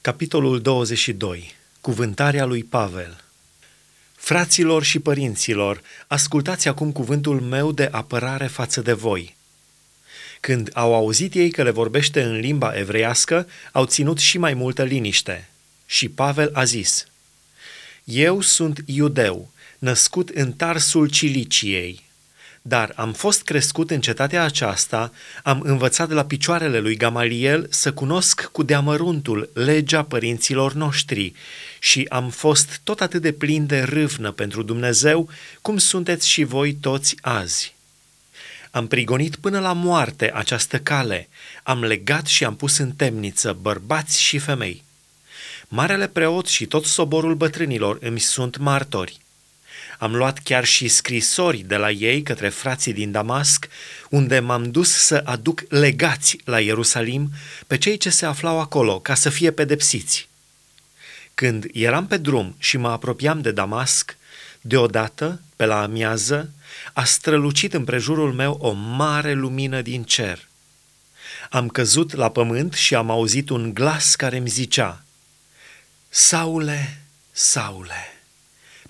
Capitolul 22. Cuvântarea lui Pavel. Fraților și părinților, ascultați acum cuvântul meu de apărare față de voi. Când au auzit ei că le vorbește în limba evreiască, au ținut și mai multă liniște. Și Pavel a zis, Eu sunt iudeu, născut în Tarsul Ciliciei, dar am fost crescut în cetatea aceasta, am învățat de la picioarele lui Gamaliel să cunosc cu deamăruntul legea părinților noștri și am fost tot atât de plin de râvnă pentru Dumnezeu, cum sunteți și voi toți azi. Am prigonit până la moarte această cale, am legat și am pus în temniță bărbați și femei. Marele preot și tot soborul bătrânilor îmi sunt martori. Am luat chiar și scrisori de la ei către frații din Damasc, unde m-am dus să aduc legați la Ierusalim pe cei ce se aflau acolo, ca să fie pedepsiți. Când eram pe drum și mă apropiam de Damasc, deodată, pe la amiază, a strălucit împrejurul meu o mare lumină din cer. Am căzut la pământ și am auzit un glas care îmi zicea, Saule, Saule,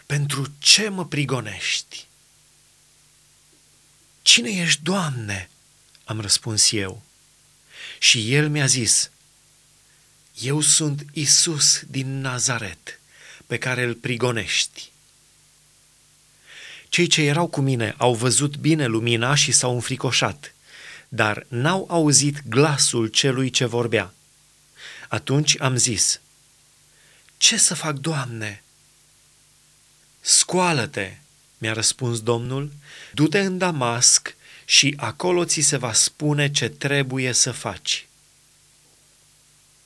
pentru ce mă prigonești? Cine ești, Doamne? Am răspuns eu. Și el mi-a zis, Eu sunt Isus din Nazaret, pe care îl prigonești. Cei ce erau cu mine au văzut bine lumina și s-au înfricoșat, dar n-au auzit glasul celui ce vorbea. Atunci am zis, Ce să fac, Doamne?" Scoală-te, mi-a răspuns Domnul, du-te în Damasc și acolo ți se va spune ce trebuie să faci.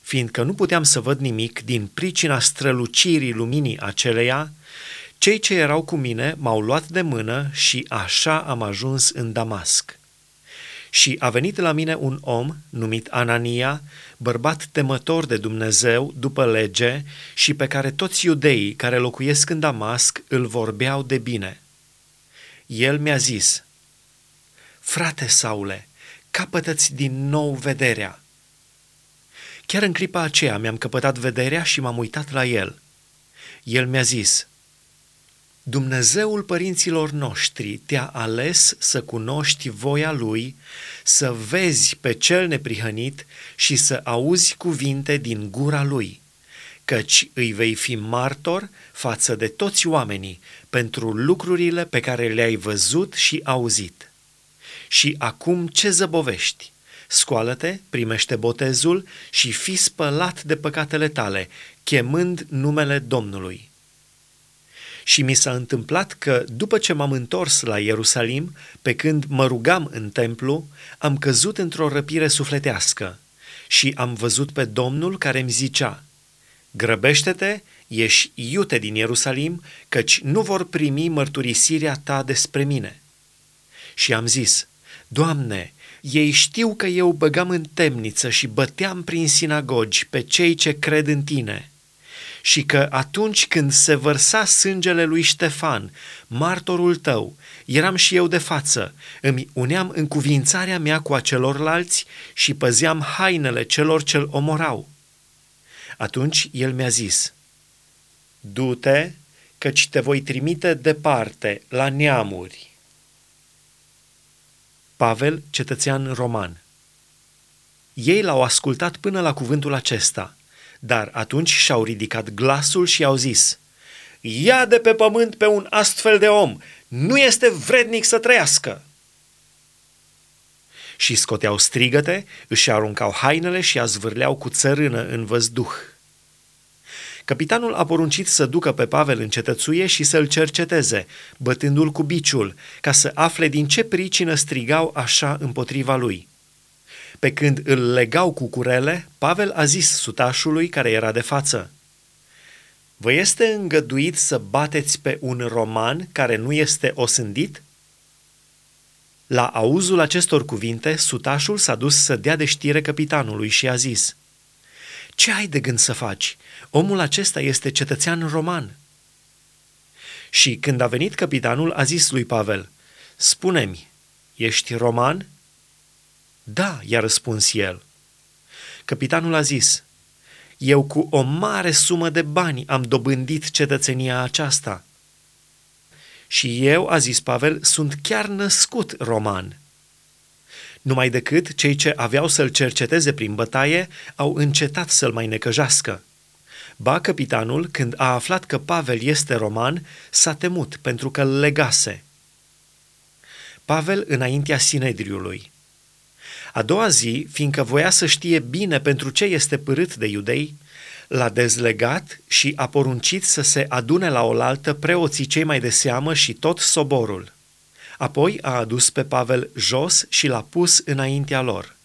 Fiindcă nu puteam să văd nimic din pricina strălucirii luminii aceleia, cei ce erau cu mine m-au luat de mână și așa am ajuns în Damasc. Și a venit la mine un om numit Anania, bărbat temător de Dumnezeu după lege și pe care toți iudeii care locuiesc în Damasc îl vorbeau de bine. El mi-a zis, Frate Saule, capătă-ți din nou vederea. Chiar în clipa aceea mi-am căpătat vederea și m-am uitat la el. El mi-a zis, Dumnezeul părinților noștri te-a ales să cunoști voia Lui, să vezi pe cel neprihănit și să auzi cuvinte din gura Lui, căci îi vei fi martor față de toți oamenii pentru lucrurile pe care le-ai văzut și auzit. Și acum ce zăbovești? Scoală-te, primește botezul și fi spălat de păcatele tale, chemând numele Domnului și mi s-a întâmplat că, după ce m-am întors la Ierusalim, pe când mă rugam în templu, am căzut într-o răpire sufletească și am văzut pe Domnul care îmi zicea, Grăbește-te, ieși iute din Ierusalim, căci nu vor primi mărturisirea ta despre mine. Și am zis, Doamne, ei știu că eu băgam în temniță și băteam prin sinagogi pe cei ce cred în tine – și că atunci când se vărsa sângele lui Ștefan, martorul tău, eram și eu de față, îmi uneam în cuvințarea mea cu a celorlalți și păzeam hainele celor ce-l omorau. Atunci el mi-a zis, Du-te, căci te voi trimite departe, la neamuri. Pavel, cetățean roman Ei l-au ascultat până la cuvântul acesta – dar atunci și-au ridicat glasul și au zis, Ia de pe pământ pe un astfel de om, nu este vrednic să trăiască! Și scoteau strigăte, își aruncau hainele și a zvârleau cu țărână în văzduh. Capitanul a poruncit să ducă pe Pavel în cetățuie și să-l cerceteze, bătându-l cu biciul, ca să afle din ce pricină strigau așa împotriva lui – pe când îl legau cu curele, Pavel a zis sutașului care era de față, Vă este îngăduit să bateți pe un roman care nu este osândit? La auzul acestor cuvinte, sutașul s-a dus să dea de știre capitanului și a zis, Ce ai de gând să faci? Omul acesta este cetățean roman. Și când a venit capitanul, a zis lui Pavel, Spune-mi, ești roman? Da, i-a răspuns el. Capitanul a zis, eu cu o mare sumă de bani am dobândit cetățenia aceasta. Și eu, a zis Pavel, sunt chiar născut roman. Numai decât cei ce aveau să-l cerceteze prin bătaie au încetat să-l mai necăjească. Ba, capitanul, când a aflat că Pavel este roman, s-a temut pentru că îl legase. Pavel înaintea Sinedriului. A doua zi, fiindcă voia să știe bine pentru ce este părât de iudei, l-a dezlegat și a poruncit să se adune la oaltă preoții cei mai de seamă și tot soborul. Apoi a adus pe Pavel jos și l-a pus înaintea lor.